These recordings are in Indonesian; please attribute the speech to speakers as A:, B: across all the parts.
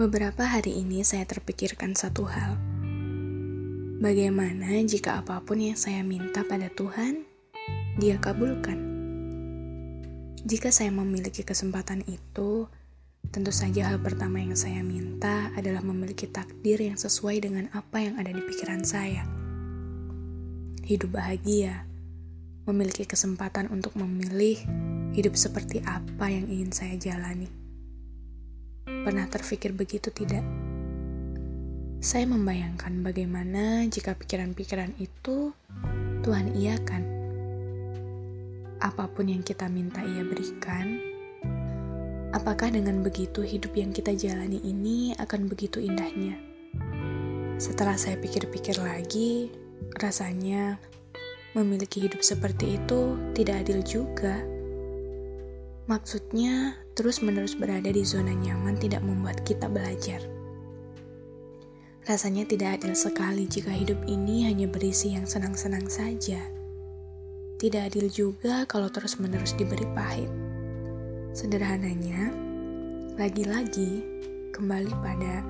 A: Beberapa hari ini saya terpikirkan satu hal. Bagaimana jika apa pun yang saya minta pada Tuhan, Dia kabulkan? Jika saya memiliki kesempatan itu, tentu saja hal pertama yang saya minta adalah memiliki takdir yang sesuai dengan apa yang ada di pikiran saya. Hidup bahagia, memiliki kesempatan untuk memilih hidup seperti apa yang ingin saya jalani. Pernah terpikir begitu tidak? Saya membayangkan bagaimana jika pikiran-pikiran itu Tuhan iakan. Apa pun yang kita minta Ia berikan, apakah dengan begitu hidup yang kita jalani ini akan begitu indahnya? Setelah saya pikir-pikir lagi, rasanya memiliki hidup seperti itu tidak adil juga. Maksudnya, terus-menerus berada di zona nyaman tidak membuat kita belajar. Rasanya tidak adil sekali jika hidup ini hanya berisi yang senang-senang saja. Tidak adil juga kalau terus-menerus diberi pahit. Sederhananya, lagi-lagi kembali pada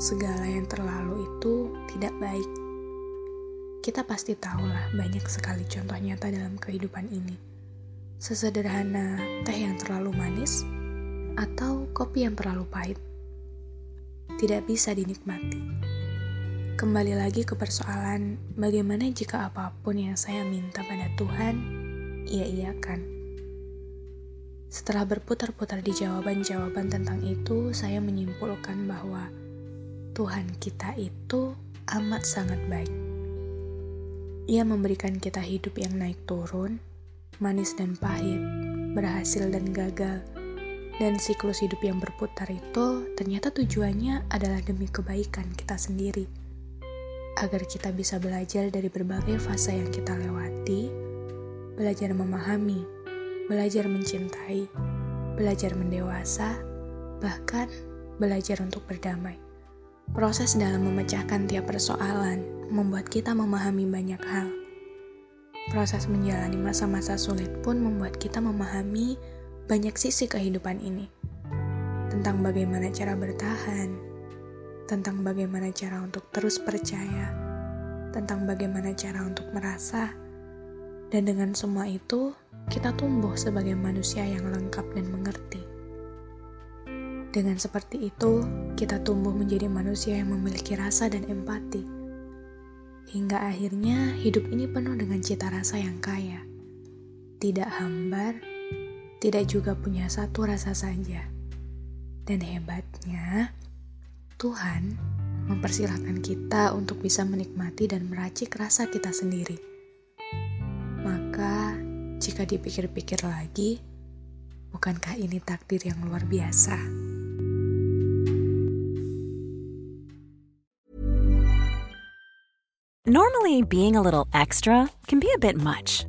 A: segala yang terlalu itu tidak baik. Kita pasti tahulah banyak sekali contoh nyata dalam kehidupan ini. Sesederhana teh yang terlalu manis atau kopi yang terlalu pahit tidak bisa dinikmati. Kembali lagi ke persoalan bagaimana jika apa pun yang saya minta pada Tuhan, ia iakan. Setelah berputar-putar di jawaban-jawaban tentang itu, saya menyimpulkan bahwa Tuhan kita itu amat sangat baik. Ia memberikan kita hidup yang naik turun, manis dan pahit, berhasil dan gagal, dan siklus hidup yang berputar itu ternyata tujuannya adalah demi kebaikan kita sendiri agar kita bisa belajar dari berbagai fase yang kita lewati, belajar memahami, belajar mencintai, belajar mendewasa, bahkan belajar untuk berdamai. Proses dalam memecahkan tiap persoalan membuat kita memahami banyak hal. Proses menjalani masa-masa sulit pun membuat kita memahami banyak sisi kehidupan ini. Tentang bagaimana cara bertahan, tentang bagaimana cara untuk terus percaya, tentang bagaimana cara untuk merasa, dan dengan semua itu kita tumbuh sebagai manusia yang lengkap dan mengerti. Dengan seperti itu, kita tumbuh menjadi manusia yang memiliki rasa dan empati. Hingga akhirnya hidup ini penuh dengan cita rasa yang kaya. Tidak hambar, tidak juga punya satu rasa saja. Dan hebatnya, Tuhan mempersilahkan kita untuk bisa menikmati dan meracik rasa kita sendiri. Maka, jika dipikir-pikir lagi, bukankah ini takdir yang luar biasa?
B: Normally, being a little extra can be a bit much,